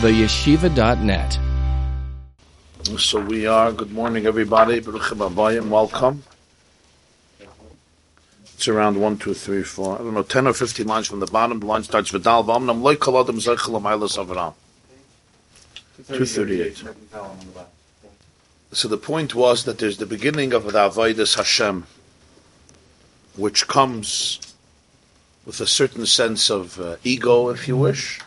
theyeshiva.net. So we are. Good morning, everybody. Welcome. It's around one, two, three, four. I don't know, ten or fifteen lines from the bottom. The line starts with Dal V'amnam loy kol adam amaylas Avram. Two thirty-eight. So the point was that there's the beginning of the Avodas Hashem, which comes with a certain sense of uh, ego, if you wish,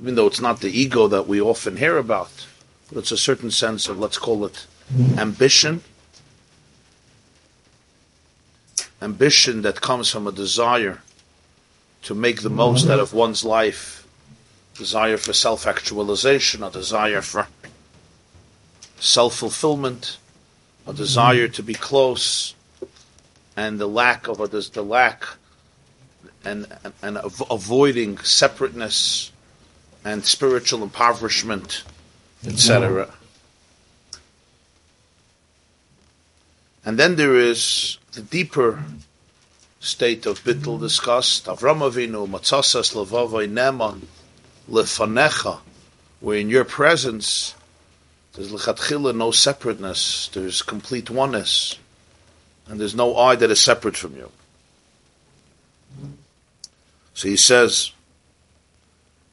even though it's not the ego that we often hear about, but it's a certain sense of, let's call it, ambition. Ambition that comes from a desire to make the most out of one's life, desire for self actualization, a desire for self fulfillment, a desire to be close, and the lack of a, the lack and, and, and avoiding separateness and spiritual impoverishment, etc. And then there is the deeper state of Bittul discussed, Avram Avinu, Matzasas Levavai Neman, Lefanecha, where in your presence there's lechatchila no separateness, there's complete oneness, and there's no I that is separate from you. So he says,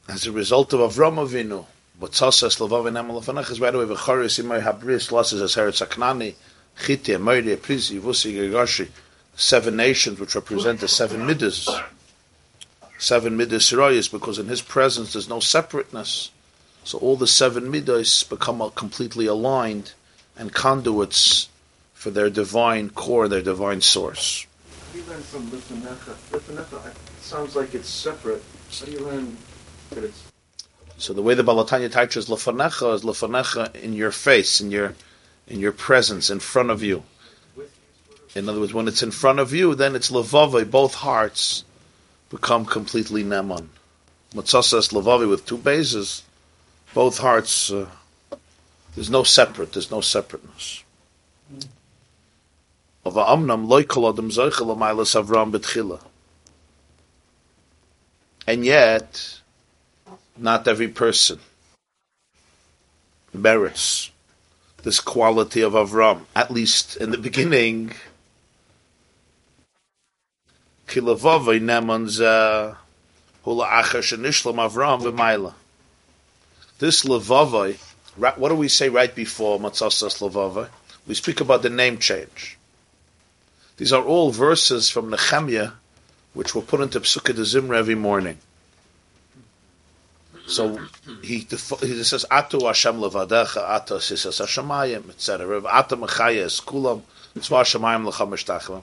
as a result of Avram Avinu, but Tzasas Lavav and Emelafanach is right away V'charis Imay Habris losses as Heretz Aknani, Chiti, Amori, Prizi, Vusi, seven nations which represent the seven midas, seven midas Sirayas, because in his presence there's no separateness. So all the seven midas become completely aligned and conduits for their divine core, their divine source. You learn from Lifanecha. Lifanecha sounds like it's separate. How do you learn so the way the Baal HaTanya teaches lefanecha is lefanecha in your face, in your in your presence, in front of you. In other words, when it's in front of you, then it's levave. Both hearts become completely neman. Matzasas levave with two bases. Both hearts. Uh, there's no separate. There's no separateness. And yet, not every person merits this quality of Avram, at least in the beginning. Hula Avram. This levavai, what do we say right before matzasas levavai? We speak about the name change. These are all verses from Nehemiah, which were put into Psukkah de Zimra every morning. So he he says Atu Hashem levadecha Atu sisas Hashemayim etc. Atu mechayes kulam tzva Hashemayim lecha mishtachlam.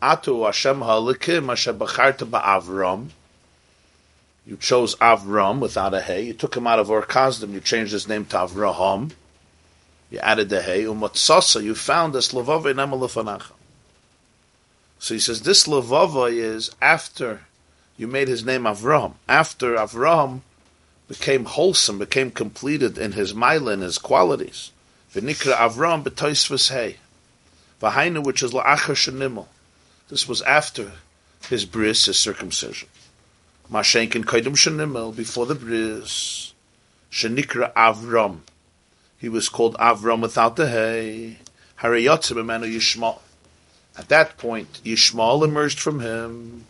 Atu Hashem halikim Hashem b'charta ba'avram. You chose Avram without a hey. You took him out of Ur Kasdim. You changed his name to Avraham. You added the hey. Umatsasa. You found this levava in So he says this levava is after you made his name Avram. After Avram became wholesome, became completed in his mila and his qualities. V'nikra Avram b'toisvus hey. V'hainu, which is la'achar shenimel. This was after his bris, his circumcision. Mashenkin koidum shenimel, before the bris. Shenikra Avram. He was called Avram without the hey. Harayotzim emenu Yishmael. At that point, Yishmael emerged from him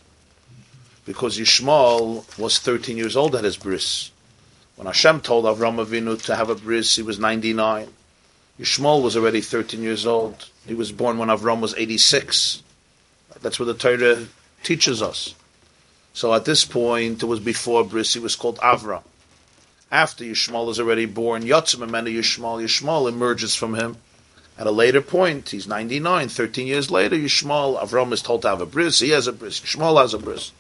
because Yishmael was 13 years old at his bris. When Hashem told Avram Avinu to have a bris, he was 99. Yishmael was already 13 years old. He was born when Avram was 86. That's what the Torah teaches us. So at this point, it was before bris, he was called Avram. After Yishmael is already born, Yotzim Amena Yishmael, Yishmael emerges from him. At a later point, he's 99, 13 years later, Yishmael, Avram is told to have a bris, he has a bris, Yishmael has a bris.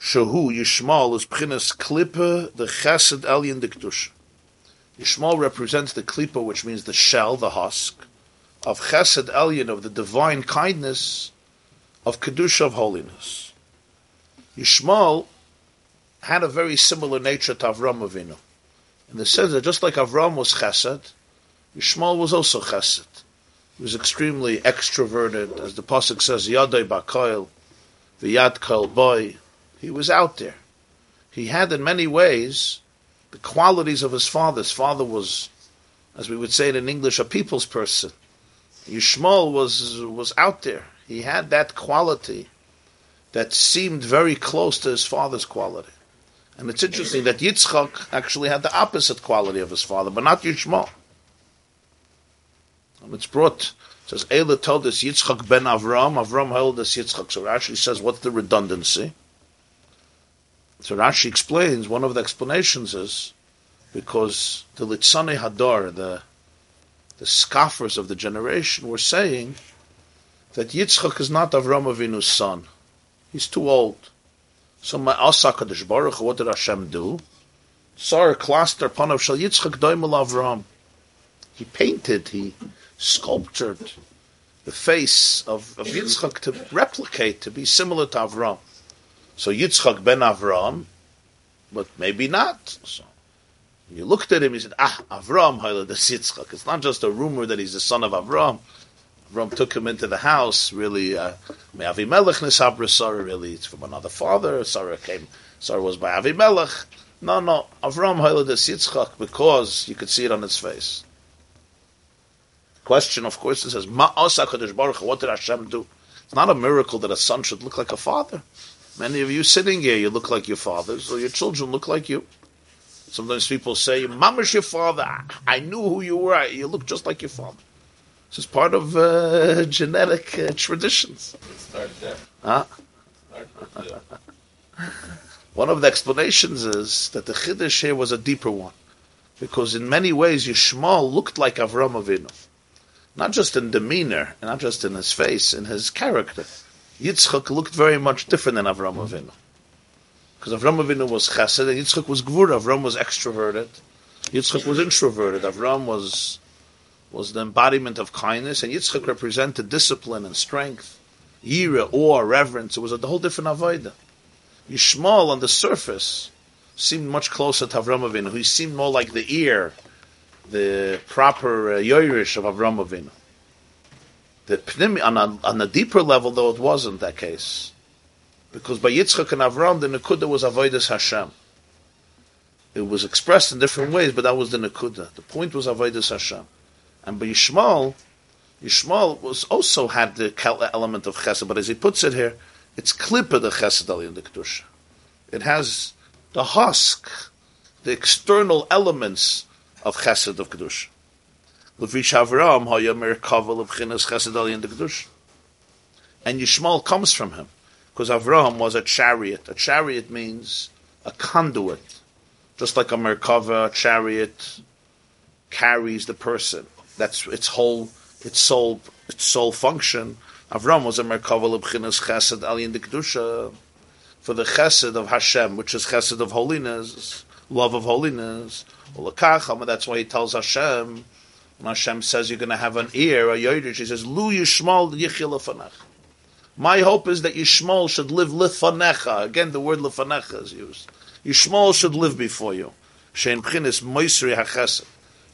Shahu Yishmael is Pchinas Klippa, the Chesed Elyon Diktush. Yishmael represents the Klippa, which means the shell, the husk, of Chesed Elyon, of the divine kindness, of Kedusha, of holiness. Yishmael had a very similar nature to Avram Avinu. In the sense that just like Avram was Chesed, Yishmael was also Chesed. He was extremely extroverted, as the Pasuk says, Yadai Bakoil, V'yad Kol Boy, he was out there. he had in many ways the qualities of his father. His father was, as we would say it in English, a people's person. Yishmael was was out there. He had that quality that seemed very close to his father's quality. And it's interesting that Yitzchak actually had the opposite quality of his father, but not Yishmael. And it's brought, it says, Eila told us Yitzchak ben Avram, Avram held us Yitzchak. So Rashi says, what's the redundancy? So Rashi explains, one of the explanations is, because the Litzane Hadar, the, the scoffers of the generation, were saying that Yitzchak is not Avram Avinu's son. He's too old. So my Asa Kadosh Baruch, what did Hashem do? Sar cluster panav shal Yitzchak doimel Avram. He painted, he sculptured the face of, of Yitzchak to replicate, to be similar to Avram. So Yitzchak ben Avram, but maybe not. So you looked at him, he said, Ah, Avram, the Yitzchak. It's not just a rumor that he's the son of Avram. Avram took him into the house, really, uh, Avimelech really, it's from another father. Sarah came, Sarah was by Avimelech. No, no, Avram Hailadas Yitzchak, because you could see it on his face. Question, of course, it says, Ma Baruch what did Hashem do? It's not a miracle that a son should look like a father. Many of you sitting here, you look like your fathers, or your children look like you. Sometimes people say, Mama's your father. I knew who you were. You look just like your father. This is part of uh, genetic uh, traditions. Huh? one of the explanations is that the Chiddush here was a deeper one. Because in many ways, Yishmael looked like Avram Avinu. Not just in demeanor, not just in his face, in his character. Yitzchak looked very much different than Avram Avinu. Because Avram Avinu was chesed, and Yitzchak was gvur. Avram was extroverted. Yitzchak was introverted. Avram was was the embodiment of kindness, and Yitzchak represented discipline and strength, yira, awe, reverence. It was a whole different avodah. Yishmael on the surface seemed much closer to Avram Avinu. He seemed more like the ear, the proper uh, of Avram Avinu. On, a, on a deeper level, though, it wasn't that case. Because by Yitzchak and Avram, the Nekuda was Avodas Hashem. It was expressed in different ways, but that was the Nekuda. The point was Avodas Hashem. And by Yishmael, Yishmael was also had the element of chesed, but as he puts it here, it's klippa the chesed in the kedusha. It has the husk, the external elements of chesed of kedusha. Levish Avram haya merkavel of chinas chesed in the. And Yishmael comes from him because Avram was a chariot. A chariot means a conduit, just like a merkava, a chariot carries the person that's its whole its sole its sole function. Avram was a merkava lebchinas chesed ali the kedusha uh, for the chesed of Hashem, which is chesed of holiness, love of holiness. That's why he tells Hashem. When Hashem says you're going to have an ear, a yodish, he says, "Lu yishmal yichil My hope is that Yishmael should live lifanecha. Again, the word lifanecha is used. Yishmael should live before you. Shein b'chinas moisri hachesed.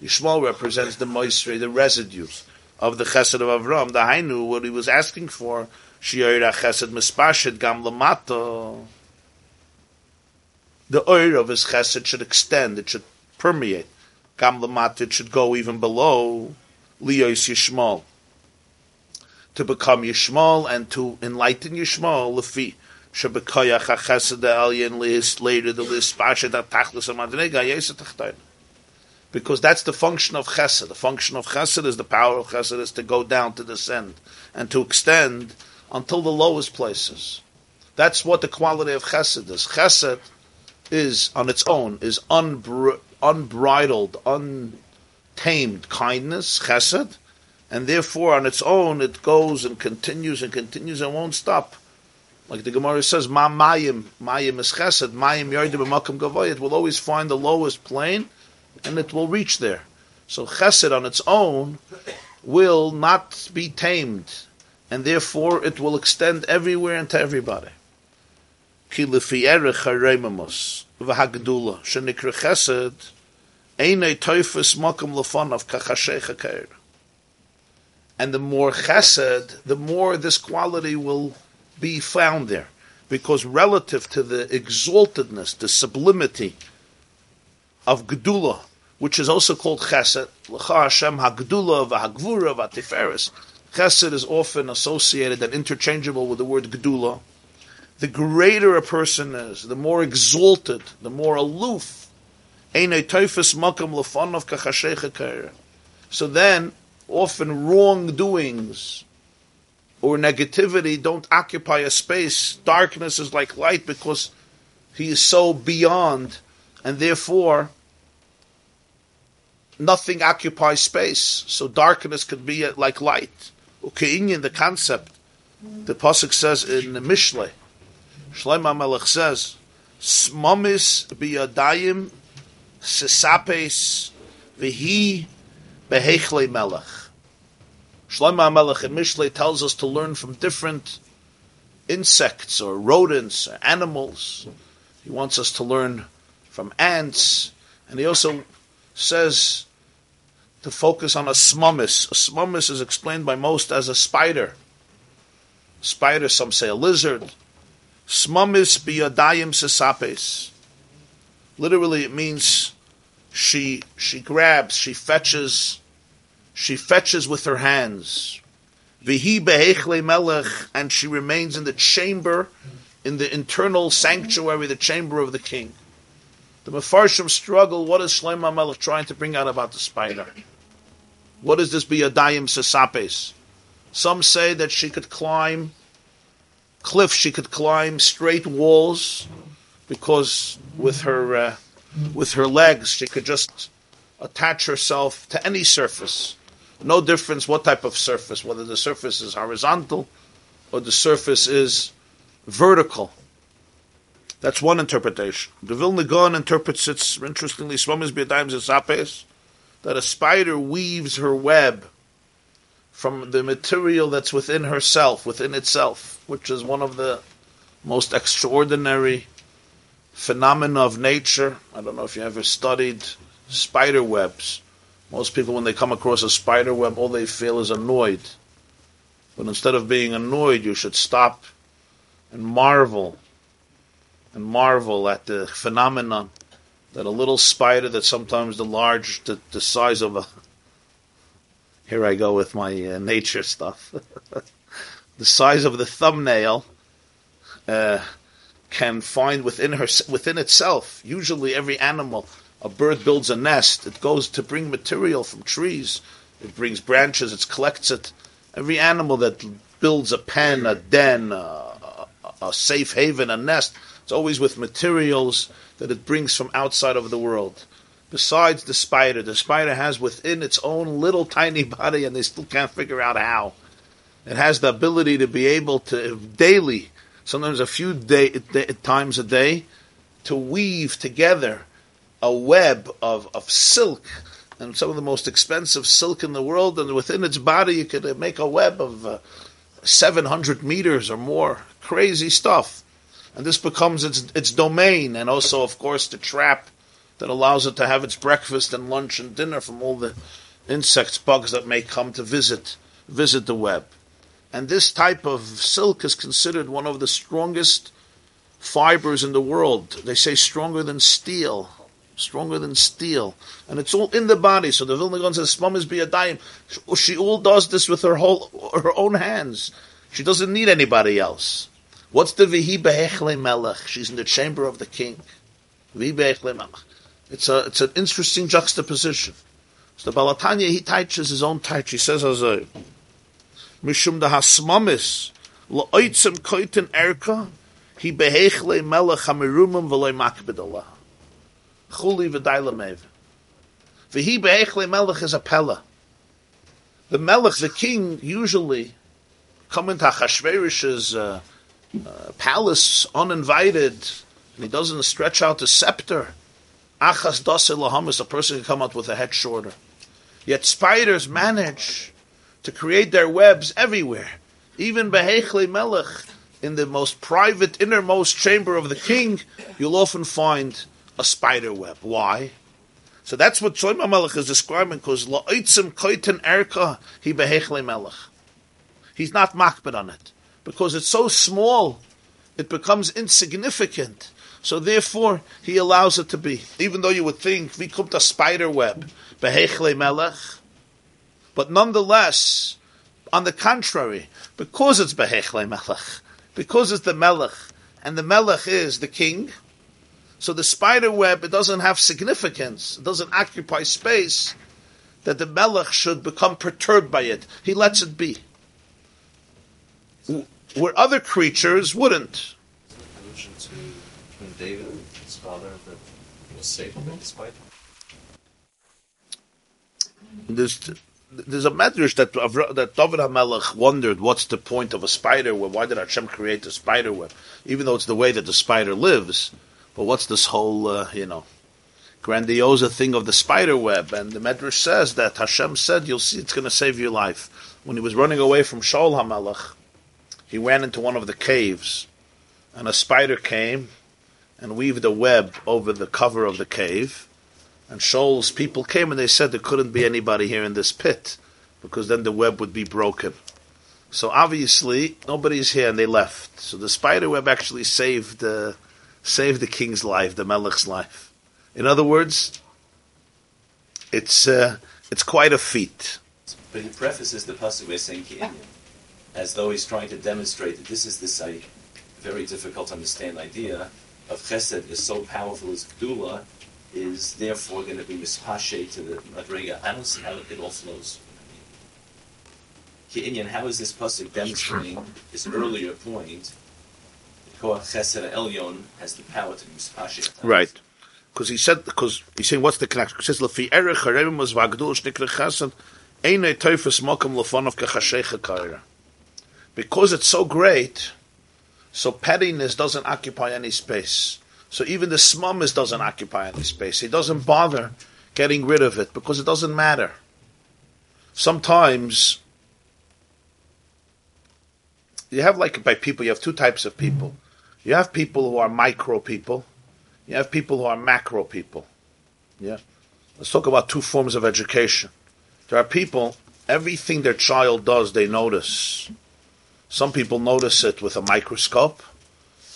Yishmael represents the moisri, the residues of the chesed of Avram. The Hainu, what he was asking for, shi'oira chesed mispashet gam lamato. The oil of his chesed should extend, it should permeate. Gam it should go even below liyos Yishmael. To become Yishmael and to enlighten Yishmael, lefi. Later the because that's the function of chesed. The function of chesed is the power of chesed is to go down, to descend, and to extend until the lowest places. That's what the quality of chesed is. Chesed is on its own is unbr- unbridled, untamed kindness, chesed, and therefore on its own it goes and continues and continues and won't stop. Like the Gemara says, Ma mayim, mayim is chesed, mayim yardim b'makam gavoy. It will always find the lowest plane and it will reach there. So chesed on its own will not be tamed, and therefore it will extend everywhere and to everybody. And the more chesed, the more this quality will be found there. because relative to the exaltedness, the sublimity of Gedula, which is also called Chesed, L'cha Hashem HaGedula v'Hagvura v'Tiferes. Chesed is often associated and interchangeable with the word Gedula. The greater a person is, the more exalted, the more aloof. So then, often wrongdoings or negativity don't occupy a space. Darkness is like light because he is so beyond, and therefore nothing occupies space. So darkness could be like light. In the concept, the pasuk says in the Mishle, Shlomo Melech says, "Smamis biyadayim sesapes vihi behechle melech." Shlomo Melech in Mishle tells us to learn from different insects or rodents or animals. He wants us to learn from ants, and he also says to focus on a smumis. A smumis is explained by most as a spider. Spider, some say a lizard. Smumis biyadayim sesapes. Literally, it means she she grabs, she fetches, she fetches with her hands. Vihi behechle melech, and she remains in the chamber, in the internal sanctuary, the chamber of the king. The Mefarshim struggle. What is Shlomo Melech trying to bring out about the spider? What is this biyadayim sesapes? Some say that she could climb cliffs, she could climb straight walls, because with her uh, with her legs she could just attach herself to any surface. No difference what type of surface, whether the surface is horizontal or the surface is vertical. That's one interpretation. The Vilna Gaon interprets it interestingly. Swamis b'yadayim zesapes that a spider weaves her web from the material that's within herself, within itself, which is one of the most extraordinary phenomena of nature. I don't know if you ever studied spider webs. Most people, when they come across a spider web, all they feel is annoyed. But instead of being annoyed, you should stop and marvel and marvel at the phenomenon that a little spider that sometimes the large, the, the size of a. Here I go with my uh, nature stuff. the size of the thumbnail uh, can find within her within itself. Usually, every animal, a bird builds a nest. It goes to bring material from trees. It brings branches. It collects it. Every animal that builds a pen, a den, a, a, a safe haven, a nest, it's always with materials that it brings from outside of the world. Besides the spider, the spider has within its own little tiny body, and they still can't figure out how. It has the ability to be able to daily, sometimes a few day, times a day, to weave together a web of, of silk and some of the most expensive silk in the world, and within its body you could make a web of uh, 700 meters or more. Crazy stuff and this becomes its its domain, and also, of course, the trap that allows it to have its breakfast and lunch and dinner from all the insects, bugs that may come to visit visit the web. And this type of silk is considered one of the strongest fibers in the world. They say stronger than steel, stronger than steel, and it's all in the body. So the Vilna Gaon says, "Mom is be a dime." She all does this with her whole her own hands. She doesn't need anybody else. What's the Vihi Be'echle Melech? She's in the chamber of the king. Vihi Melech. It's a it's an interesting juxtaposition. So the Baal HaTanya he teaches his own teach. He says Mishum da Hasmamis La'oitzim Koitin Erka He Be'echle Melech Hamirumim V'loi Makbid Chuli V'dai Lamev Vihi Be'echle Melech is a Pella. The Melech, the king, usually come into Achashverosh's uh, uh, palace uninvited, and he doesn't stretch out the scepter. Achas dasil lahamis, a person can come out with a head shorter. Yet spiders manage to create their webs everywhere. Even Behechle Melech, in the most private, innermost chamber of the king, you'll often find a spider web. Why? So that's what Shlomo Melech is describing, because la'oitzim koiten erka, he Behechle Melech. He's not makbid on it because it's so small it becomes insignificant. So therefore, he allows it to be. Even though you would think, to spider web, behechle melech, but nonetheless, on the contrary, because it's behechle melech, because it's the melech, and the melech is the king, so the spider web, it doesn't have significance, it doesn't occupy space, that the melech should become perturbed by it. He lets it be. Where other creatures wouldn't. Allusion to when David, his father, that was saved by the spider. There's, there's a medrash that that David HaMelech wondered what's the point of a spider web? Why did Hashem create a spider web? Even though it's the way that the spider lives, but what's this whole uh, you know grandiose thing of the spider web? And the medrash says that Hashem said, "You'll see, it's going to save your life." When he was running away from Shaul HaMelech, he ran into one of the caves, and a spider came and weaved a web over the cover of the cave and Shaul's people came and they said there couldn't be anybody here in this pit because then the web would be broken. So obviously nobody's here and they left. So the spider web actually saved uh, saved the king's life, the Melech's life. In other words, it's uh, it's quite a feat. But he prefaces the pasuk by saying as though he's trying to demonstrate that this is this very difficult to understand idea of Chesed is so powerful as Gdula is therefore going to be mispashe to the Madriga. I don't see how it all flows. Ki'inyan, how is this pasuk demonstrating this earlier point? Right. Because he said, because he's saying, what's the connection? He says, "Lefi erech harevim was vagdul shnikre chesed, einay teufus mokum lefonov kechashecha kaira." Because it's so great, so pettiness doesn't occupy any space. So even the smamis doesn't occupy any space. He doesn't bother getting rid of it because it doesn't matter. Sometimes you have like by people, you have two types of people. You have people who are micro people. You have people who are macro people. Yeah. Let's talk about two forms of education. There are people, everything their child does, they notice. Some people notice it with a microscope,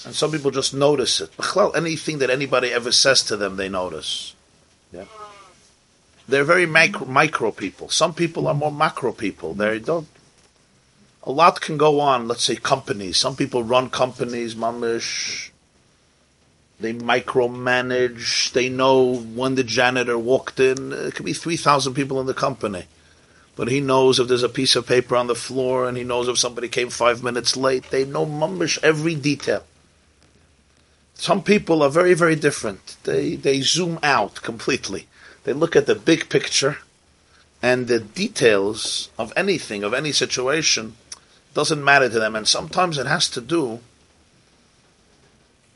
and some people just notice it. Anything that anybody ever says to them, they notice. Yeah. They're very micro, micro people. Some people are more macro people. They don't. A lot can go on. Let's say companies. Some people run companies, mamish. They micromanage. They know when the janitor walked in. It could be three thousand people in the company but he knows if there's a piece of paper on the floor and he knows if somebody came five minutes late. They know mummish every detail. Some people are very, very different. They, they zoom out completely. They look at the big picture and the details of anything, of any situation, doesn't matter to them. And sometimes it has to do,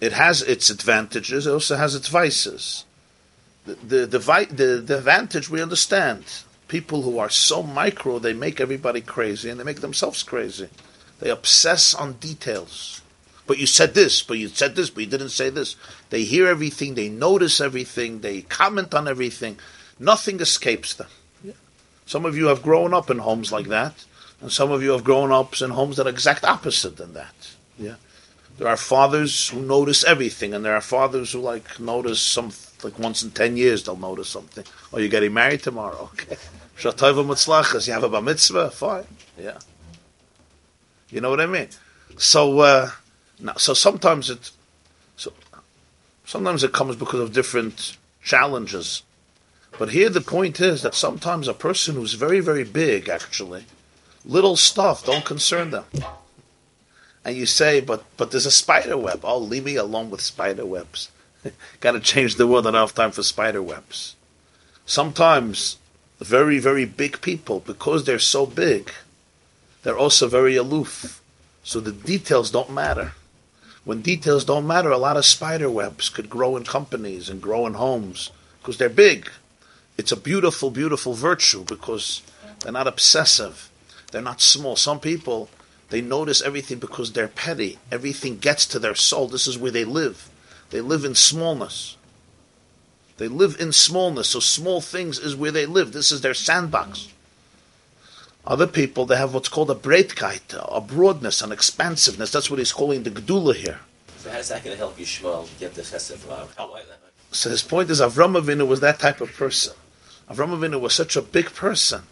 it has its advantages, it also has its vices. The, the, the, the, the advantage we understand people who are so micro, they make everybody crazy and they make themselves crazy. They obsess on details. But you said this, but you said this, but you didn't say this. They hear everything, they notice everything, they comment on everything. Nothing escapes them. Some of you have grown up in homes like that, and some of you have grown up in homes that are exact opposite than that. Yeah. There are fathers who notice everything, and there are fathers who like notice some like once in ten years they'll notice something. Oh, you're getting married tomorrow, okay? Shatayva Mutzlachas, you have a bar mitzvah, fine. Yeah. You know what I mean? So, uh, now, so sometimes it, so sometimes it comes because of different challenges. But here the point is that sometimes a person who's very, very big, actually, little stuff don't concern them. And you say, but but there's a spider web. Oh, leave me alone with spider webs. Got to change the world. I don't have time for spider webs. Sometimes very, very big people, because they're so big, they're also very aloof. So the details don't matter. When details don't matter, a lot of spider webs could grow in companies and grow in homes because they're big. It's a beautiful, beautiful virtue because they're not obsessive. They're not small. Some people, they notice everything because they're petty. Everything gets to their soul. This is where they live. They live in smallness. They live in smallness, so small things is where they live. This is their sandbox. Other people, they have what's called a breitkeit, a broadness, an expansiveness. That's what he's calling the gedula here. So how's that going to help you, Yishmael get the chesed from Avram? Oh. So his point is Avram Avinu was that type of person. Avram Avinu was such a big person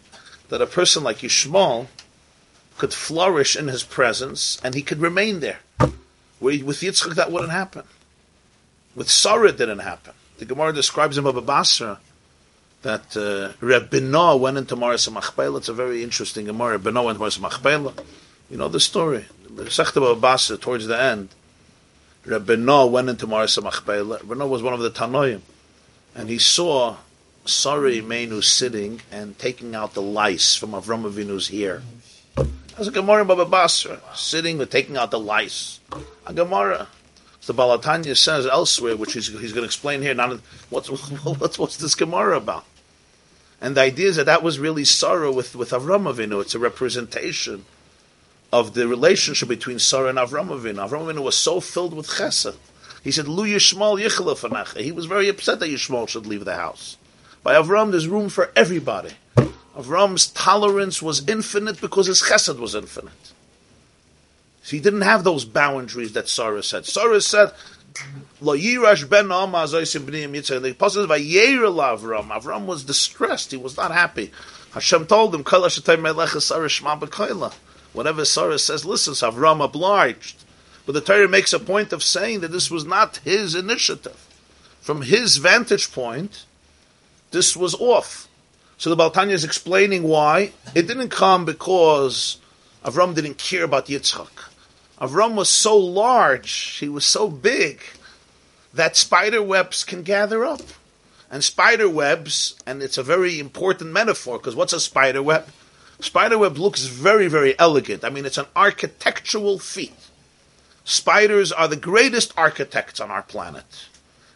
that a person like Yishmael could flourish in his presence and he could remain there. With Yitzchak that wouldn't happen. With Sarah it didn't happen. The Gemara describes him of a Basra that uh, Binah went into Maris Machpelah. It's a very interesting Gemara. Binah went to Maris Machpelah. You know the story. Sechta of Basra towards the end. Reb went into Maris Machpelah. Binah was one of the Tanoim. And he saw Sari Menu sitting and taking out the lice from Avram Avinu's hair. That's a Gemara Baba Basra, sitting and taking out the lice. A Gemara. The Baal HaTanya says elsewhere, which he's, he's going to explain here. Not what's, what's what's this Gemara about? And the idea is that that was really sorrow with with Avram Avinu. It's a representation of the relationship between Sarah and Avram Avinu. Avram Avinu was so filled with Chesed. He said, "Lu Yishmael Yichel He was very upset that Yishmael should leave the house. By Avram, there's room for everybody. Avram's tolerance was infinite because his Chesed was infinite. So he didn't have those boundaries that Sarah said. Sarah said, Lo yirash ben And the apostle Avram. Avram was distressed. He was not happy. Hashem told him, Whatever Sarah says, listen, so Avram obliged. But the Torah makes a point of saying that this was not his initiative. From his vantage point, this was off. So the Baal HaTanya is explaining why. It didn't come because Avram didn't care about Yitzchak. Avram was so large, he was so big, that spider webs can gather up. And spider webs, and it's a very important metaphor, because what's a spider web? Spider web looks very, very elegant. I mean, it's an architectural feat. Spiders are the greatest architects on our planet.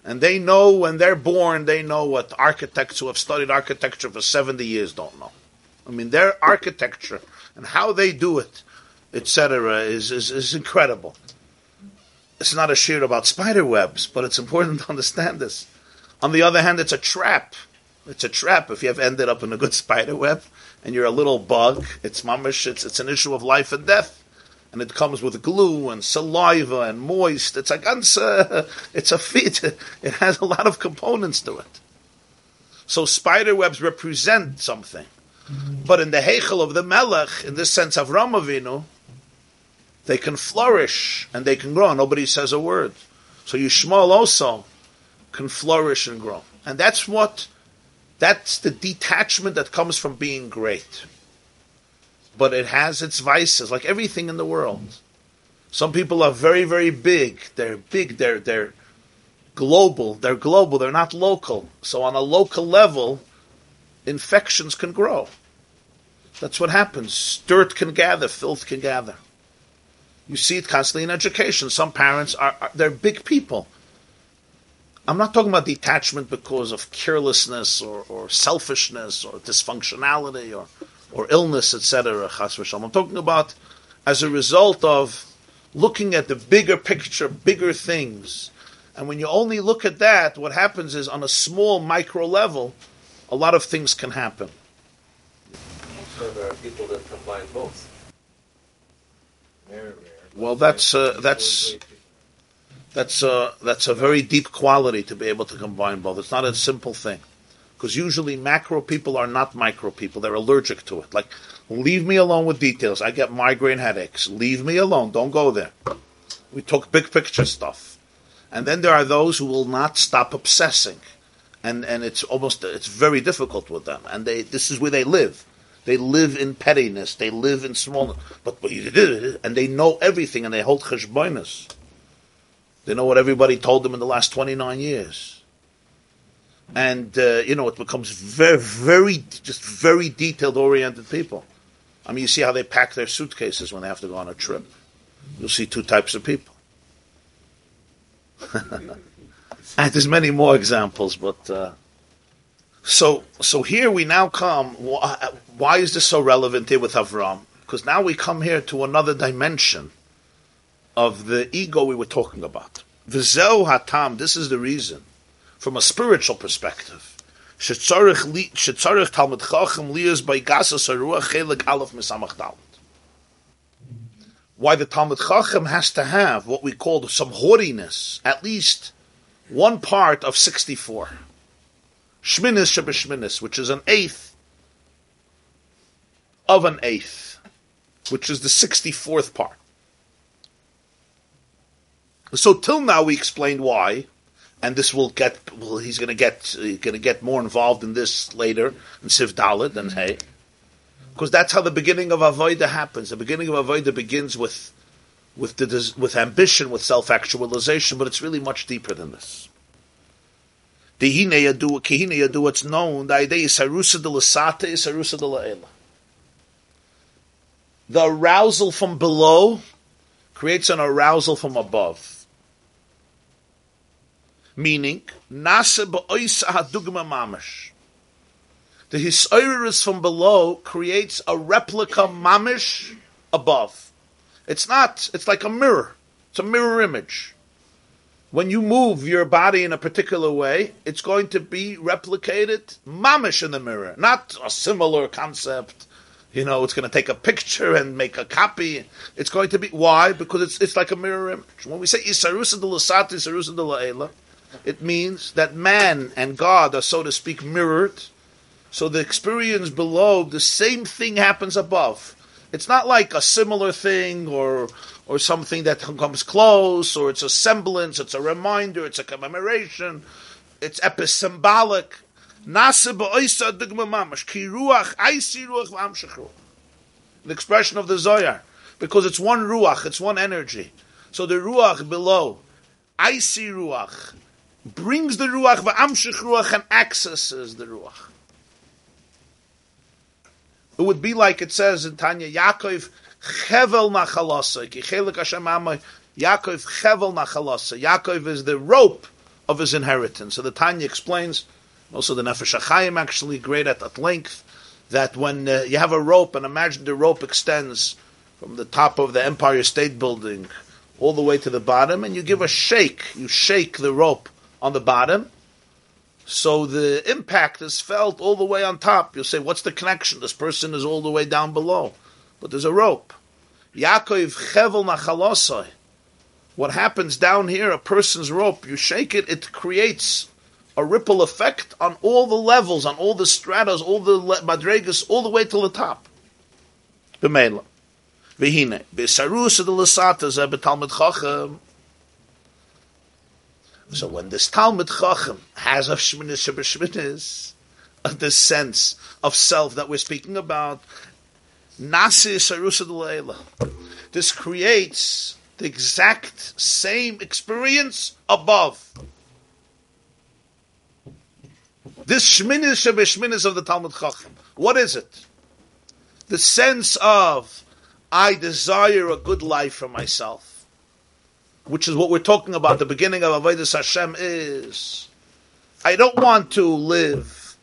And they know when they're born, they know what architects who have studied architecture for 70 years don't know. I mean, their architecture and how they do it etc., is, is, is incredible. It's not a sheer about spider webs, but it's important to understand this. On the other hand, it's a trap. It's a trap if you have ended up in a good spider web and you're a little bug. It's mamish. It's, it's an issue of life and death, and it comes with glue and saliva and moist. It's a ganze. It's a feat. It has a lot of components to it. So spider webs represent something, but in the heichel of the melech, in this sense of Ramavinu, they can flourish and they can grow. Nobody says a word. So Yishmael also can flourish and grow. And that's what, that's the detachment that comes from being great. But it has its vices, like everything in the world. Some people are very, very big. They're big, they're, they're global, they're global, they're not local. So on a local level, infections can grow. That's what happens. Dirt can gather, filth can gather. You see it constantly in education. Some parents are, are they're big people. I'm not talking about detachment because of carelessness or, or selfishness or dysfunctionality or, or illness, etc. I'm talking about as a result of looking at the bigger picture, bigger things. And when you only look at that, what happens is on a small micro level, a lot of things can happen. So there are people that combine both. Well, that's uh, that's that's uh, that's a very deep quality to be able to combine both. It's not a simple thing because usually macro people are not micro people; they're allergic to it. Like, leave me alone with details. I get migraine headaches. Leave me alone. Don't go there. We talk big picture stuff, and then there are those who will not stop obsessing, and and it's almost it's very difficult with them, and they this is where they live they live in pettiness. They live in smallness. But, but and they know everything, and they hold cheshbonis. They know what everybody told them in the last twenty nine years. And uh, you know, it becomes very, very, just very detailed oriented people. I mean, you see how they pack their suitcases when they have to go on a trip. You'll see two types of people. and there's many more examples, but. Uh, so, so here we now come. Why is this so relevant here with Avram? Because now we come here to another dimension of the ego we were talking about. V'zeu hatam. This is the reason, from a spiritual perspective. Why the Talmud Chacham has to have what we call some haughtiness, at least one part of 64. Shminis Shebeshminis, which is an eighth of an eighth, which is the 64th part. So till now we explained why, and this will get. Well, he's going to get going to get more involved in this later in Siv Dalit and Hey, because that's how the beginning of avoida happens. The beginning of avoida begins with with the, with ambition, with self actualization, but it's really much deeper than this. The hine yadu, kihine yadu, it's known. The idea is sarusa de lasate, is sarusa de laela. The arousal from below creates an arousal from above meaning nase beoisa hadugma mamish. The hisoiris from below creates a replica mamish above. It's not. It's like a mirror. It's a mirror image. When you move your body in a particular way, it's going to be replicated mamish in the mirror, not a similar concept. You know, it's going to take a picture and make a copy. It's going to be why? Because it's it's like a mirror image. When we say isarusa de lasati, isarusa de laela, it means that man and God are, so to speak, mirrored. So the experience below, the same thing happens above. It's not like a similar thing or or something that comes close, or it's a semblance, it's a reminder, it's a commemoration, it's episymbolic. The expression of the Zoyar, because it's one ruach, it's one energy. So the ruach below, icy ruach, brings the ruach, va'amshich ruach, and accesses the ruach. It would be like it says in Tanya, Yaakov chevel nachalasa, ki chelik Hashem amay, Yaakov chevel nachalasa. Yaakov is the rope of his inheritance. So the Tanya explains, also the Nefesh HaChaim actually great at, at length, that when uh, you have a rope, and imagine the rope extends from the top of the Empire State Building all the way to the bottom, and you give a shake, you shake the rope on the bottom, so the impact is felt all the way on top. You'll say, what's the connection? This person is all the way down below. But there's a rope. Yaakov chevel nachalosai. What happens down here, a person's rope, you shake it, it creates a ripple effect on all the levels, on all the stratas, all the madregas, all the way to the top. B'meila. V'hine. B'sarus de l'sata zeh b'talmud chacham. So when this Talmud Chacham has a Shminis Sheminis, of this sense of self that we're speaking about, Nasi Sarusa This creates the exact same experience above. This Shminis Sheminis of the Talmud Chacham. What is it? The sense of I desire a good life for myself which is what we're talking about, the beginning of Avodah Hashem is, I don't want to live,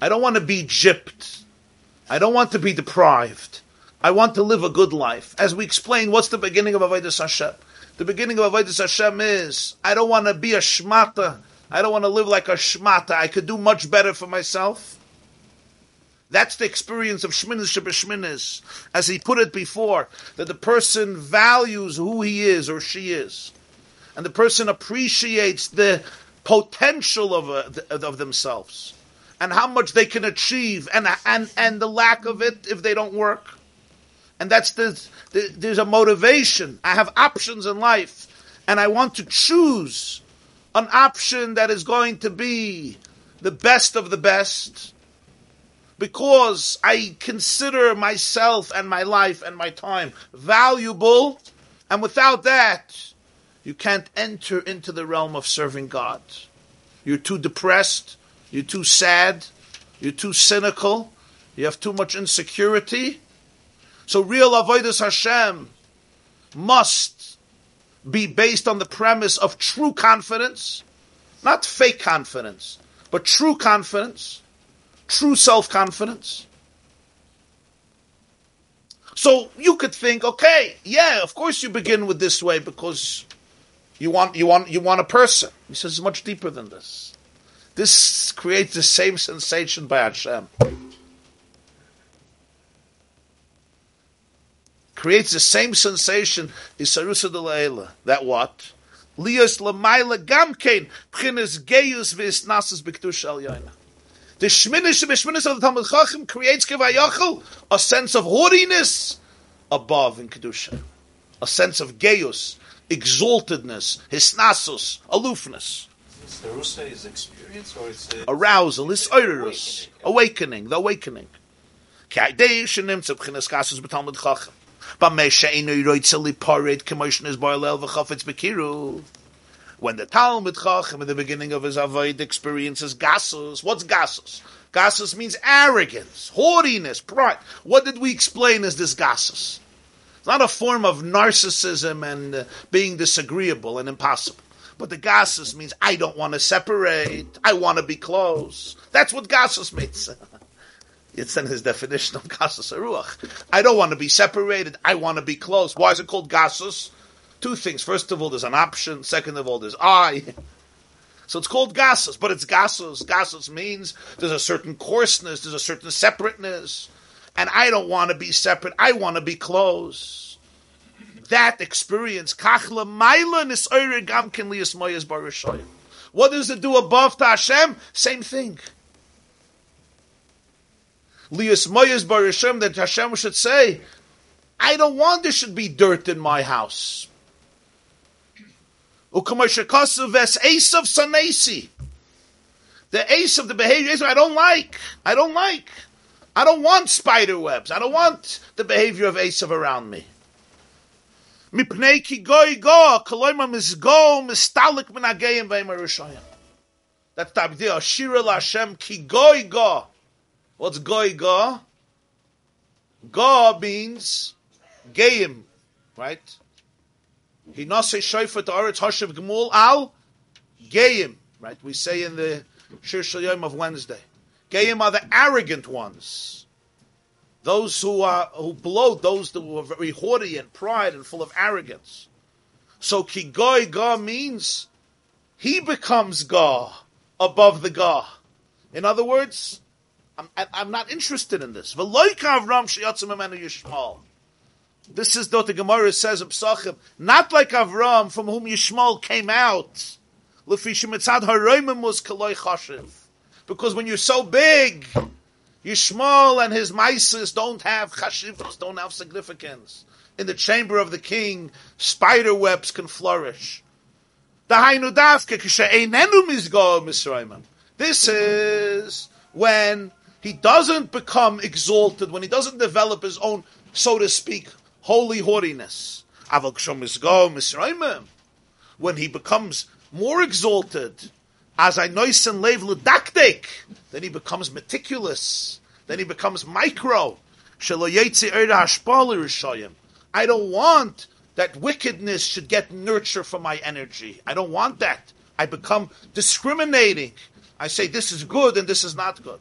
I don't want to be gypped, I don't want to be deprived, I want to live a good life. As we explain, what's the beginning of Avodah Hashem? The beginning of Avodah Hashem is, I don't want to be a shmata, I don't want to live like a shmata, I could do much better for myself. That's the experience of Shminis Shebeshminis, as he put it before, that the person values who he is or she is. And the person appreciates the potential of, uh, of themselves and how much they can achieve and, and, and the lack of it if they don't work. And that's the, the, there's a motivation. I have options in life and I want to choose an option that is going to be the best of the best because I consider myself and my life and my time valuable, and without that, you can't enter into the realm of serving God. You're too depressed, you're too sad, you're too cynical, you have too much insecurity. So real avodas Hashem must be based on the premise of true confidence, not fake confidence, but true confidence true self confidence. So you could think, okay, yeah, of course you begin with this way because you want you want you want a person. He says it's much deeper than this. This creates the same sensation by Hashem. creates the same sensation is sarusa de. That what? Lios lamaila gamkein pchines geius vis nasas biktush The shminish b'shminish of the Talmud Chacham creates kivayachal a sense of haughtiness above in kedusha, a sense of geius, exaltedness, hisnasus, aloofness. The Rusa is experience or it's a arousal, is oirus, awakening, the awakening. Kaidesh When the Talmud Chacham in the beginning of his avoid experiences gasus, what's gasus? Gasus means arrogance, haughtiness, pride. What did we explain as this gasus? It's not a form of narcissism and uh, being disagreeable and impossible. But the gasus means I don't want to separate. I want to be close. That's what gasus means. it's in his definition of gasus aruach. I don't want to be separated. I want to be close. Why is it called gasus? Two things. First of all, there's an option. Second of all, there's I. So it's called gasus, but it's gasus. Gasus means there's a certain coarseness, there's a certain separateness. And I don't want to be separate. I want to be close. That experience, kachla gamkin. What does it do above to Hashem? Same thing. Liyas moyas barashoyim that Hashem should say, I don't want there should be dirt in my house. Ukamashakasu ves ace of sanesi. The ace of the behavior I don't like. I don't like. I don't want spider webs. I don't want the behavior of Esav around me. That's the idea. Shira Hashem ki goy go. What's goy go? Go means gayim, right? He nase shofar to Oretz Hashav Gemul al Gayim. Right? We say in the Shir Shal Yom of Wednesday. Gayim are the arrogant ones. Those who are who blow, those who are very haughty and pride and full of arrogance. So Kigoy Ga means he becomes Ga above the Ga. In other words, I'm, I'm not interested in this. Yishmael. This is what the Gemara says of Psachim, not like Avram from whom Yishmael came out. Because when you're so big, Yishmael and his mices don't have chashivos, don't have significance. In the chamber of the king, spider webs can flourish. This is when he doesn't become exalted, when he doesn't develop his own, so to speak, holy haughtiness. When he becomes more exalted, as I noisen lev ludaktik, then he becomes meticulous. Then he becomes micro. I don't want that wickedness should get nurture from my energy. I don't want that. I become discriminating. I say this is good and this is not good.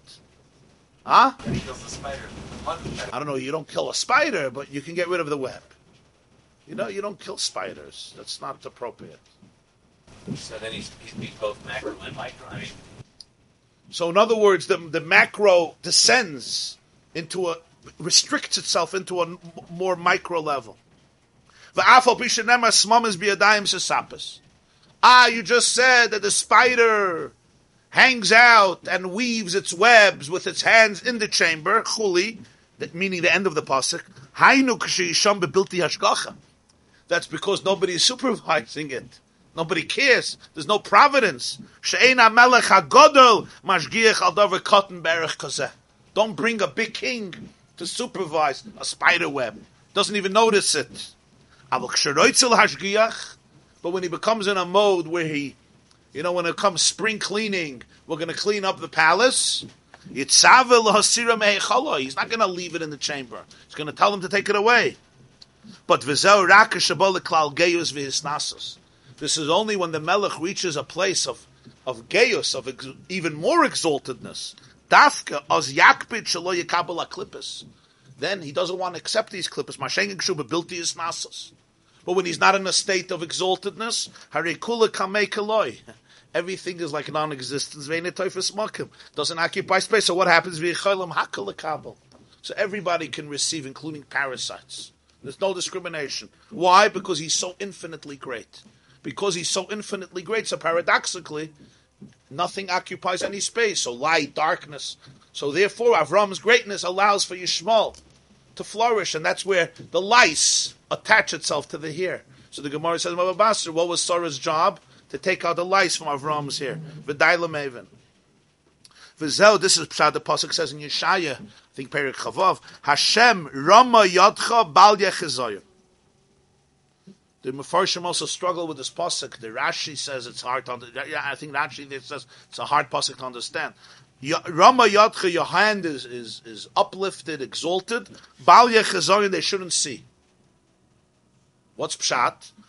Huh? the spider. I don't know, you don't kill a spider, but you can get rid of the web. You know, you don't kill spiders. That's not appropriate. So then he's, he's both macro and micro. I mean, So, in other words, the, the macro descends into a, restricts itself into a more micro level. V'afal pi shenema smamas biyadayim sesapis. Ah, you just said that the spider hangs out and weaves its webs with its hands in the chamber, chuli, that meaning the end of the pasuk. Hainu k'sheyisham bebilti hashgacha. That's because nobody is supervising it. Nobody cares. There's no providence. She'ena melech hagodol mashgiach al davar cotton berech kazeh. Don't bring a big king to supervise a spider web. Doesn't even notice it. But when he becomes in a mode where he, you know, when it comes spring cleaning, we're going to clean up the palace. He's not going to leave it in the chamber. He's going to tell them to take it away. But. This is only when the melech reaches a place of of geyus, of ex- even more exaltedness. Then he doesn't want to accept these bilti hisnasus. But when he's not in a state of exaltedness, harikula. Everything is like non-existence. Doesn't occupy space. So what happens? So everybody can receive, including parasites. There's no discrimination. Why? Because he's so infinitely great. Because he's so infinitely great, so paradoxically, nothing occupies any space. So light, darkness. So therefore, Avram's greatness allows for Yishmael to flourish, and that's where the lice attach itself to the hair. So the Gemara says, Basra, what was Sarah's job? To take out the lice from Avram's hair. V'daila maven. V'zel, this is Pshad, the Pasuk says in Yeshaya, I think Perik Chavav, Hashem Rama Yadcha Bal Yechizoyim. The Mefarshim also struggle with this pasuk. The Rashi says it's hard to understand. I think Rashi says it's a hard pasuk to understand. Rama Yadcha, your hand is, is, is uplifted, exalted. Bal Yechizoyim, they shouldn't see. What's pshat?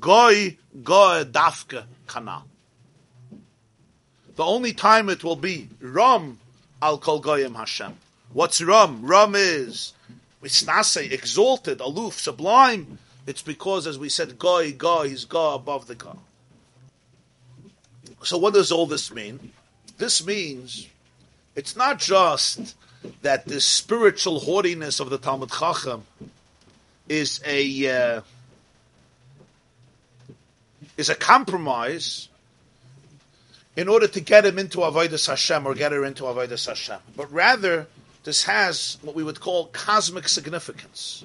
Goy goy. The only time it will be rom al kol goyim Hashem. What's rom? Rom is misnase, exalted, aloof, sublime. It's because, as we said, goy goy is go above the go. So what does all this mean? This means it's not just that the spiritual haughtiness of the Talmud Chacham is a uh, is a compromise in order to get him into Avodah Hashem or get her into Avodah Hashem, but rather this has what we would call cosmic significance.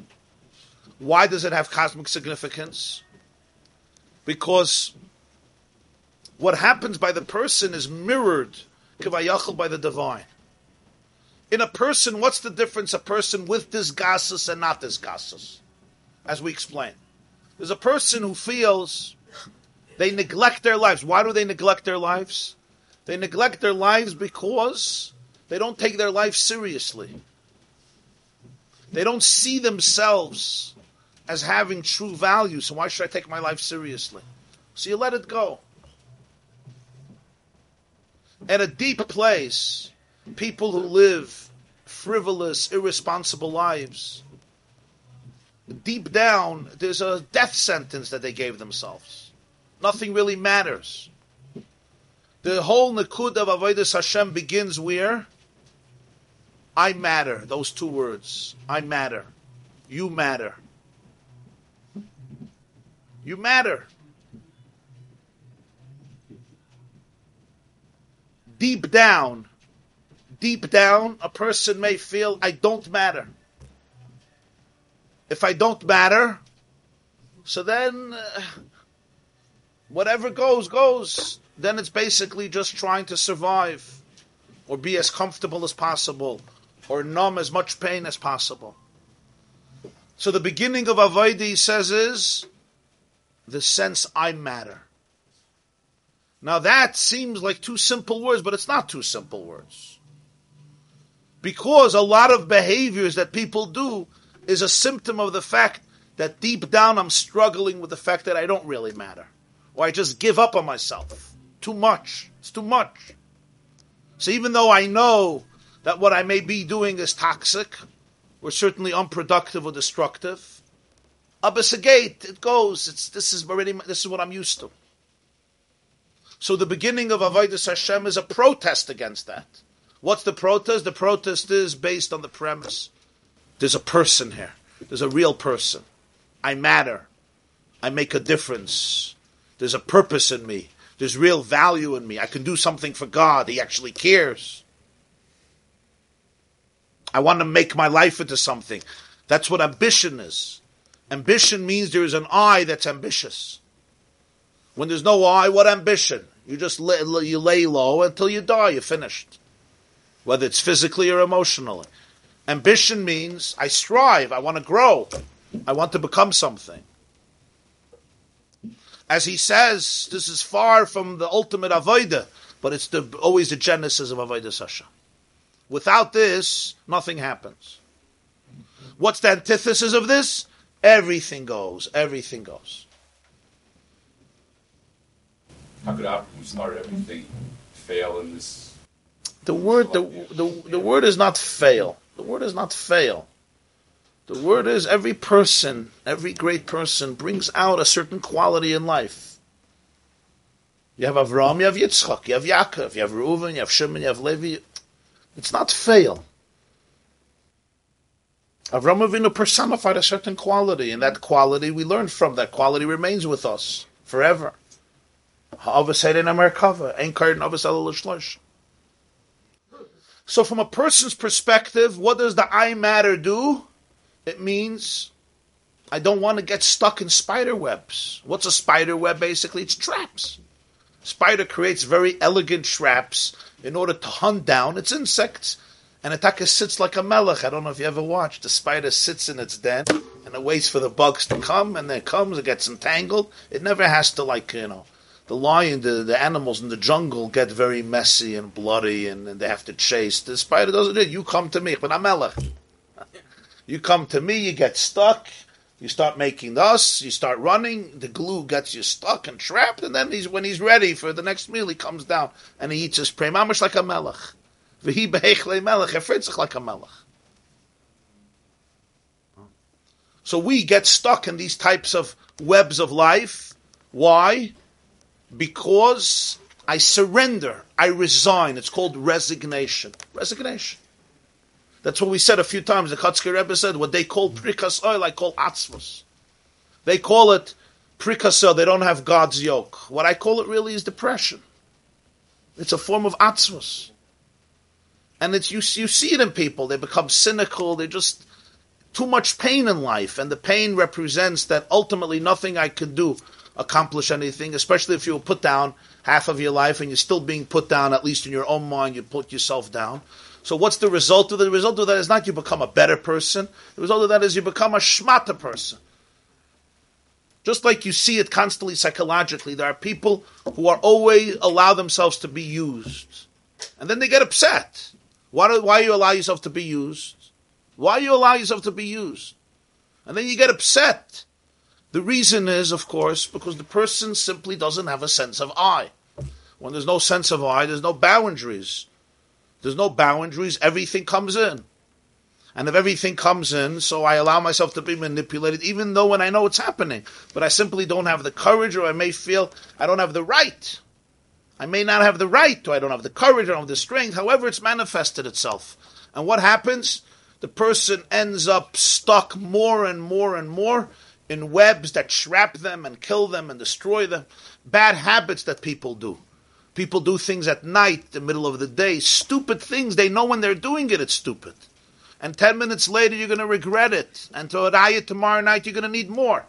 Why does it have cosmic significance? Because what happens by the person is mirrored by the divine. In a person, what's the difference? A person with this gasus and not this gasus, as we explain. There's a person who feels they neglect their lives. Why do they neglect their lives? They neglect their lives because they don't take their life seriously. They don't see themselves as having true value. So why should I take my life seriously? So you let it go. At a deep place, people who live frivolous, irresponsible lives, deep down, there's a death sentence that they gave themselves. Nothing really matters. The whole Nakud of Avodah Hashem begins where? I matter. Those two words. I matter. You matter. You matter. Deep down, deep down, a person may feel, I don't matter. If I don't matter, so then uh, whatever goes, goes. Then it's basically just trying to survive or be as comfortable as possible or numb as much pain as possible. So the beginning of Avodah, says, is the sense I matter. Now that seems like two simple words, but it's not two simple words because a lot of behaviors that people do is a symptom of the fact that deep down I'm struggling with the fact that I don't really matter. Or I just give up on myself. Too much. It's too much. So even though I know that what I may be doing is toxic, or certainly unproductive or destructive, gate it goes. It's, this is already this is what I'm used to. So the beginning of Avodah Hashem is a protest against that. What's the protest? The protest is based on the premise there's a person here, there's a real person. I matter, I make a difference, there's a purpose in me, there's real value in me, I can do something for God, He actually cares. I want to make my life into something. That's what ambition is. Ambition means there is an I that's ambitious. When there's no I, what ambition? You just lay, you lay low until you die. You're finished whether it's physically or emotionally. Ambition means I strive, I want to grow, I want to become something. As he says, this is far from the ultimate avodah, but it's the, always the genesis of avodah Hashem. Without this, nothing happens. What's the antithesis of this? Everything goes. Everything goes. How could Abraham, who started everything, fail in this? The word the, the the word is not fail. The word is not fail. The word is every person, every great person brings out a certain quality in life. You have Avram, you have Yitzchak, you have Yaakov, you have Reuven, you have Shimon, you have Levi. It's not fail. Avram Avinu personified a certain quality, and that quality we learn from. That quality remains with us forever. So, from a person's perspective, what does the I matter do? It means I don't want to get stuck in spider webs. What's a spider web? Basically, it's traps. Spider creates very elegant traps in order to hunt down its insects. And Ataka sits like a melech. I don't know if you ever watched. The spider sits in its den and it waits for the bugs to come, and then it comes, it gets entangled. It never has to, like, you know, the lion, the, the animals in the jungle get very messy and bloody and, and they have to chase. The spider doesn't do it. You come to me, but I'm melech. You come to me, you get stuck, you start making us, you start running, the glue gets you stuck and trapped, and then he's when he's ready for the next meal, he comes down and he eats his prey. Mamish like a melech. V'hi be'echle melech, like a melech. So we get stuck in these types of webs of life. Why? Because I surrender, I resign. It's called resignation. Resignation. That's what we said a few times. The Kotzker Rebbe said what they call prikas oil, I call atzvos. They call it prikas oil. They don't have God's yoke. What I call it really is depression. It's a form of atzvos. And it's you, you see it in people. They become cynical. They're just too much pain in life, and the pain represents that ultimately nothing I can do accomplish anything. Especially if you put down half of your life and you're still being put down, at least in your own mind, you put yourself down. So what's the result of that? The result of that is not you become a better person. The result of that is you become a shmata person. Just like you see it constantly psychologically, there are people who are always allow themselves to be used. And then they get upset. Why do, why you allow yourself to be used? Why you allow yourself to be used? And then you get upset. The reason is, of course, because the person simply doesn't have a sense of I. When there's no sense of I, there's no boundaries. There's no boundaries. Everything comes in. And if everything comes in, so I allow myself to be manipulated, even though when I know it's happening. But I simply don't have the courage, or I may feel I don't have the right. I may not have the right, or I don't have the courage, or I don't have the strength. However, it's manifested itself. And what happens? The person ends up stuck more and more and more in webs that trap them and kill them and destroy them. Bad habits that people do. People do things at night, the middle of the day, stupid things. They know when they're doing it, it's stupid. And 10 minutes later, you're going to regret it. And to Adaya tomorrow night, you're going to need more.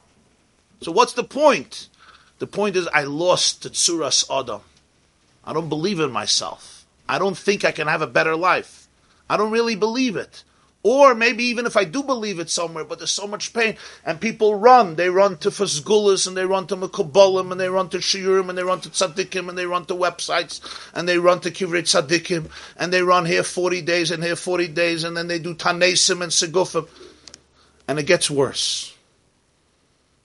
So what's the point? The point is, I lost the Tsuras Adam. I don't believe in myself. I don't think I can have a better life. I don't really believe it. Or maybe even if I do believe it somewhere, but there's so much pain, and people run. They run to Fasgulis, and they run to Mekubolim, and they run to Shiurim, and they run to Tzaddikim, and they run to websites, and they run to Kivrit Tzaddikim, and they run here 40 days, and here 40 days, and then they do Tanesim and Segufim. And it gets worse.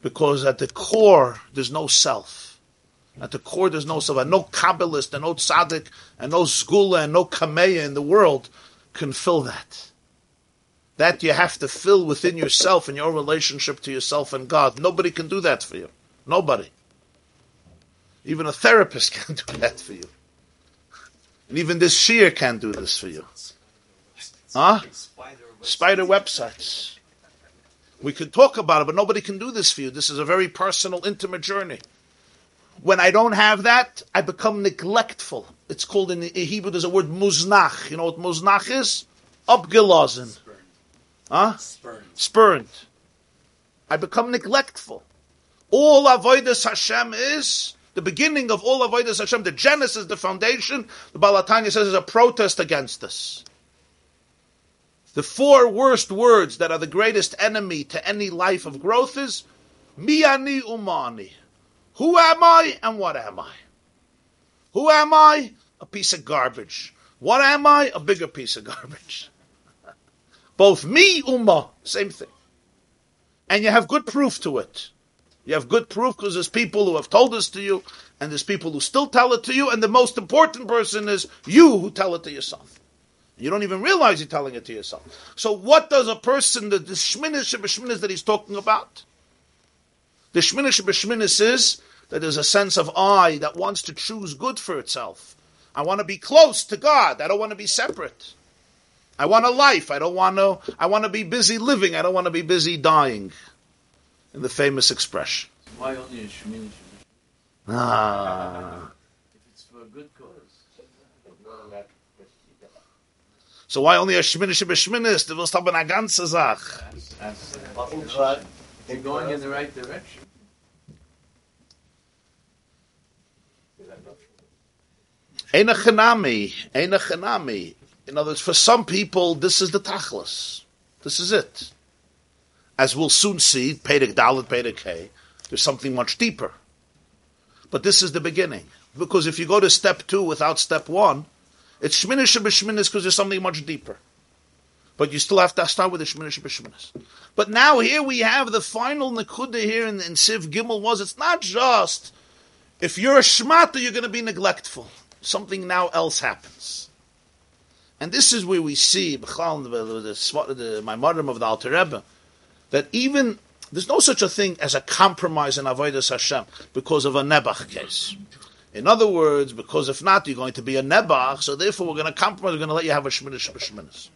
Because at the core, there's no self. At the core, there's no self. And no Kabbalist, and no Tzaddik, and no Zgula, and no Kameya in the world can fill that. That you have to fill within yourself and your relationship to yourself and God. Nobody can do that for you. Nobody. Even a therapist can't do that for you. And even this shear can't do this for you. Huh? Spider websites. We could talk about it, but nobody can do this for you. This is a very personal, intimate journey. When I don't have that, I become neglectful. It's called in Hebrew, there's a word muznach. You know what muznach is? Upgelazen. Huh? Spurned. Spurned. I become neglectful. All avoidance Hashem is the beginning of all avoidance Hashem. The genesis, the foundation. The Baal HaTanya says is a protest against this. The four worst words that are the greatest enemy to any life of growth is miani umani. Who am I and what am I? Who am I? A piece of garbage. What am I? A bigger piece of garbage. Both me, Ummah, same thing. And you have good proof to it. You have good proof because there's people who have told this to you, and there's people who still tell it to you, and the most important person is you who tell it to yourself. You don't even realize you're telling it to yourself. So what does a person, the, the shminish of that he's talking about? The shminish of is that there's a sense of I that wants to choose good for itself. I want to be close to God. I don't want to be separate. I want a life. I don't want to, I want to be busy living. I don't want to be busy dying in the famous expression. Why only a Shemini Ah. If it's for a good cause. So why only a Shminish B'Shminis? Du willst haben eine ganze Sache. They're going in the right direction. Eina Chanami, Eina Chanami. In other words, for some people, this is the Tachlis. This is it. As we'll soon see, Pedek Dalit, Pedek Hey, there's something much deeper. But this is the beginning. Because if you go to step two without step one, it's Shminish B'Shminis because there's something much deeper. But you still have to start with the Shminish B'Shminis. But now here we have the final Nekuda here in, in Siv Gimel was, it's not just, if you're a Shmata, you're going to be neglectful. Something now else happens. And this is where we see, the, my mother of the Alter Rebbe, that even there's no such a thing as a compromise in Avodah Hashem because of a Nebach case. In other words, because if not, you're going to be a Nebach, so therefore we're going to compromise, we're going to let you have a Sheminish B'Sheminis.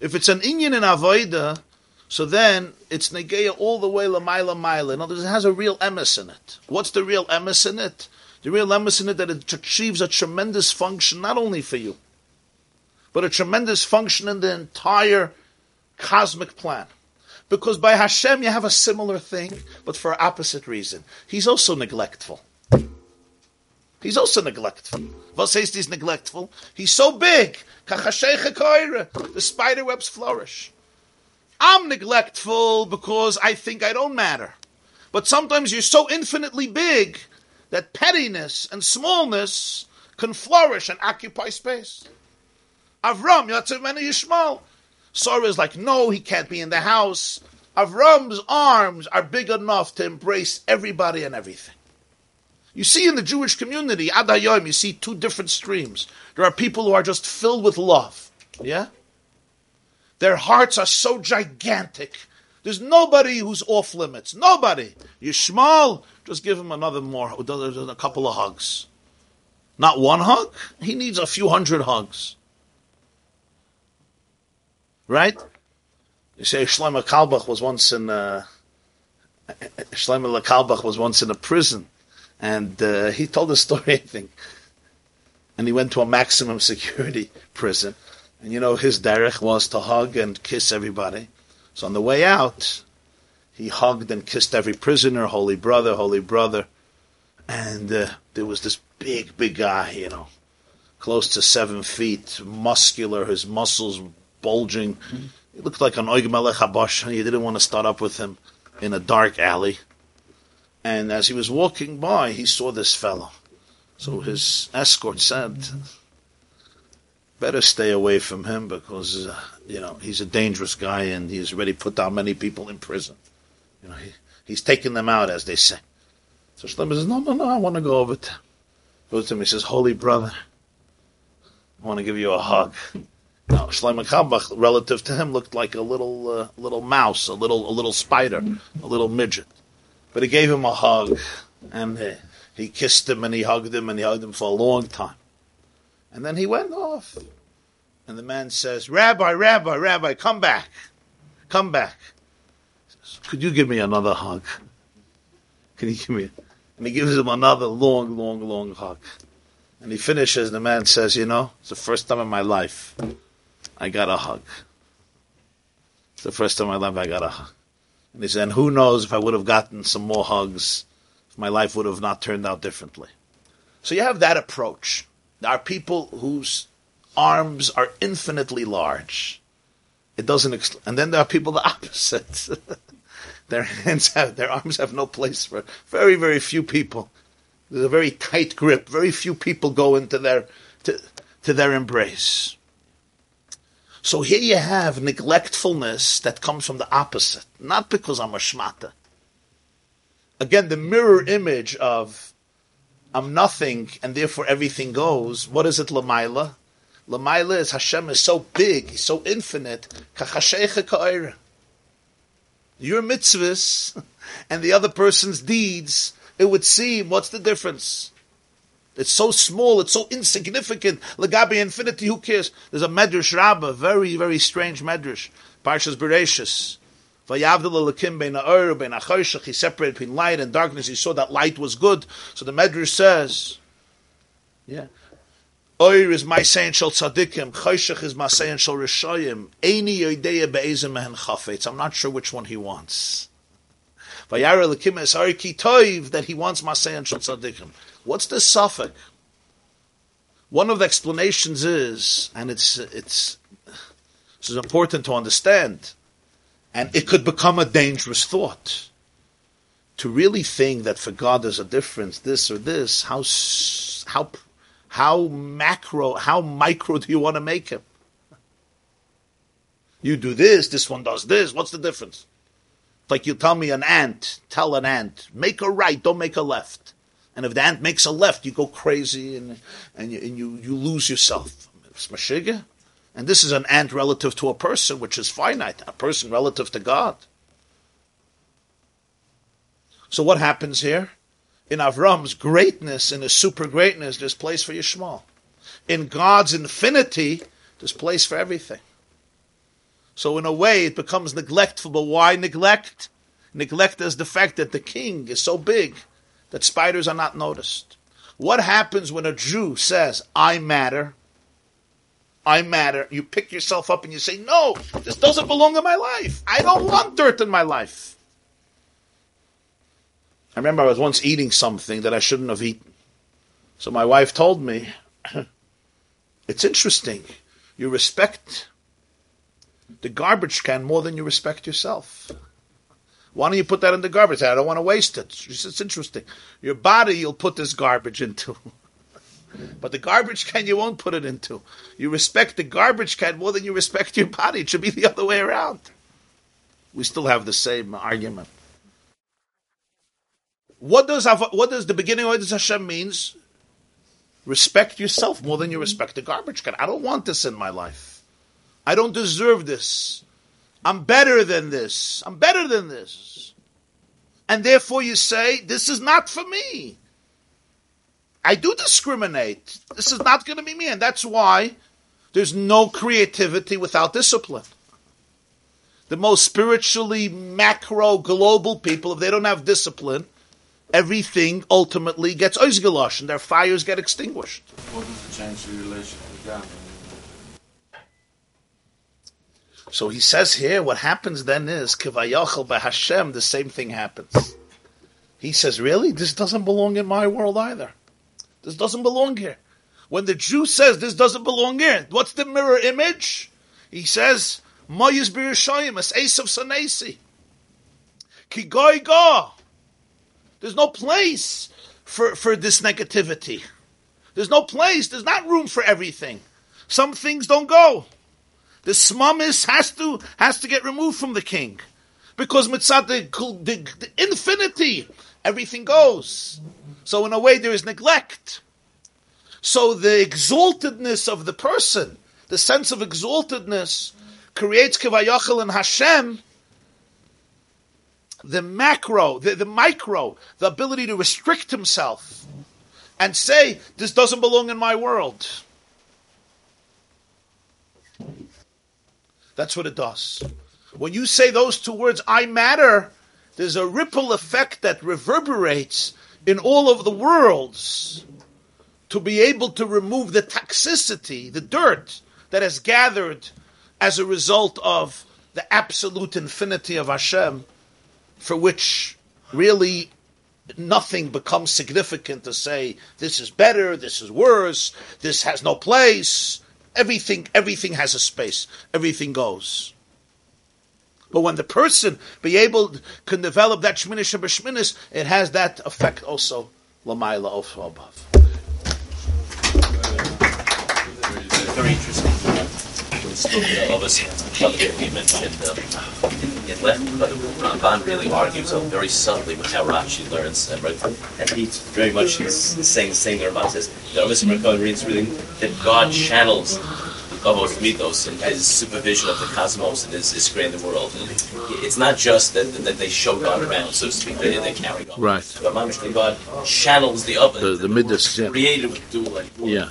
If it's an Inyan in Avodah, so then it's Negeya all the way Lamaila Maila. In other words, it has a real emes in it. What's the real emes in it? The real emes in it that it achieves a tremendous function not only for you, but a tremendous function in the entire cosmic plan. Because by Hashem you have a similar thing, but for opposite reason. He's also neglectful. He's also neglectful. What says he's neglectful? He's so big. The spider webs flourish. I'm neglectful because I think I don't matter. But sometimes you're so infinitely big that pettiness and smallness can flourish and occupy space. Avram, Yatzav Yishmael. Sarah is like, no, he can't be in the house. Avram's arms are big enough to embrace everybody and everything. You see in the Jewish community, Ad you see two different streams. There are people who are just filled with love. Yeah? Their hearts are so gigantic. There's nobody who's off limits. Nobody. Yishmael, just give him another more, a couple of hugs. Not one hug. He needs a few hundred hugs. Right? You say Shlomo Carlebach was once in uh, Shlomo Carlebach was once in a prison, and uh, he told a story, I think. And he went to a maximum security prison, and you know his derech was to hug and kiss everybody. So on the way out, he hugged and kissed every prisoner, holy brother, holy brother, and uh, there was this big, big guy, you know, close to seven feet, muscular, his muscles bulging. He looked like an Oig Melech Habash. You didn't want to start up with him in a dark alley. And as he was walking by, he saw this fellow. So his escort said, better stay away from him because, uh, you know, he's a dangerous guy and he's already put down many people in prison. You know, he, he's taking them out, as they say. So Shlomo says, no, no, no, I want to go over to him. Goes to him, he says, holy brother, I want to give you a hug. Now, Shlomo Carlebach, relative to him, looked like a little, uh, little mouse, a little, a little spider, a little midget. But he gave him a hug, and uh, he kissed him, and he hugged him, and he hugged him for a long time. And then he went off. And the man says, Rabbi, Rabbi, Rabbi, come back. Come back. Says, Could you give me another hug? Can you give me? And he gives him another long, long, long hug. And he finishes, the man says, You know, it's the first time in my life I got a hug. It's the first time in my life I got a hug. And he said, And who knows if I would have gotten some more hugs, if my life would have not turned out differently. So you have that approach. There are people whose arms are infinitely large. It doesn't, ex- and then there are people the opposite. their hands have, their arms have no place for. Very, very few people. There's a very tight grip. Very few people go into their, to, to their embrace. So here you have neglectfulness that comes from the opposite, not because I'm a shmata. Again, the mirror image of I'm nothing and therefore everything goes. What is it, Lamaila? Lamaila is Hashem is so big, he's so infinite. Your mitzvahs and the other person's deeds, it would seem, what's the difference? It's so small, it's so insignificant. Lagabi infinity, who cares? There's a Medrash Rabbah, very, very strange Medrash. Parshas Bereshis. He separated between light and darkness. He saw that light was good. So the Medrash says, yeah. Oir is my saying shall tzadikim, choshech is my saying shall rishayim, eini yodeya be'ezim mehen chafetz. I'm not sure which one he wants. Vayara lekim es ariki toiv, that he wants my saying shall tzadikim. What's the suffix? One of the explanations is, and it's it's this is important to understand, and it could become a dangerous thought. To really think that for God there's a difference, this or this, how how how macro, how micro do you want to make him? You do this, this one does this. What's the difference? Like you tell me an ant, tell an ant, make a right, don't make a left. And if the ant makes a left, you go crazy and, and, you, and you, you lose yourself. It's mashiga. And this is an ant relative to a person, which is finite, a person relative to God. So what happens here? In Avram's greatness, in his super greatness, there's place for Yishmael. In God's infinity, there's place for everything. So in a way, it becomes neglectful. But why neglect? Neglect is the fact that the king is so big that spiders are not noticed. What happens when a Jew says, I matter? I matter. You pick yourself up and you say, No, this doesn't belong in my life. I don't want dirt in my life. I remember I was once eating something that I shouldn't have eaten. So my wife told me, It's interesting. You respect the garbage can more than you respect yourself. Why don't you put that in the garbage? I don't want to waste it. She says, it's interesting. Your body you'll put this garbage into. but the garbage can you won't put it into. You respect the garbage can more than you respect your body. It should be the other way around. We still have the same argument. What does what does the beginning of Hashem means? Respect yourself more than you respect the garbage can. I don't want this in my life. I don't deserve this. I'm better than this. I'm better than this. And therefore you say, this is not for me. I do discriminate. This is not going to be me. And that's why there's no creativity without discipline. The most spiritually macro global people, if they don't have discipline, everything ultimately gets oizgalosh and their fires get extinguished. What does it change the relation with God? So he says here, what happens then is, Kivayachal Hashem, the same thing happens. He says, really? This doesn't belong in my world either. This doesn't belong here. When the Jew says this doesn't belong here, what's the mirror image? He says, Mayis Birishayim, as Sanesi. Ki goy go. There's no place for, for this negativity. There's no place, there's not room for everything. Some things don't go. The smamis has to has to get removed from the king, because mitzad the, the, the infinity, everything goes. So in a way, there is neglect. So the exaltedness of the person, the sense of exaltedness, creates kivayachal and Hashem. The macro, the, the micro, the ability to restrict himself and say, "This doesn't belong in my world." That's what it does. When you say those two words, I matter, there's a ripple effect that reverberates in all of the worlds to be able to remove the toxicity, the dirt that has gathered as a result of the absolute infinity of Hashem, for which really nothing becomes significant to say this is better, this is worse, this has no place. Everything, everything has a space. Everything goes. But when the person be able can develop that shminish b'shminis, it has that effect also. Lamaila also above. Very interesting. Still you know, of us we mentioned um, in, in left, but Ramban really argues uh, very subtly with how Rashi learns, and, right, and he very much is saying the same thing Ramban says. The Rav Yisrael reads really that God channels Avos Mitos and his supervision of the cosmos and his, his creating the world. And it's not just that, that they show God around, so to speak, they, they carry God. Right. But Mamish, God channels the oven. The- the midas, yeah. Created with like. Yeah.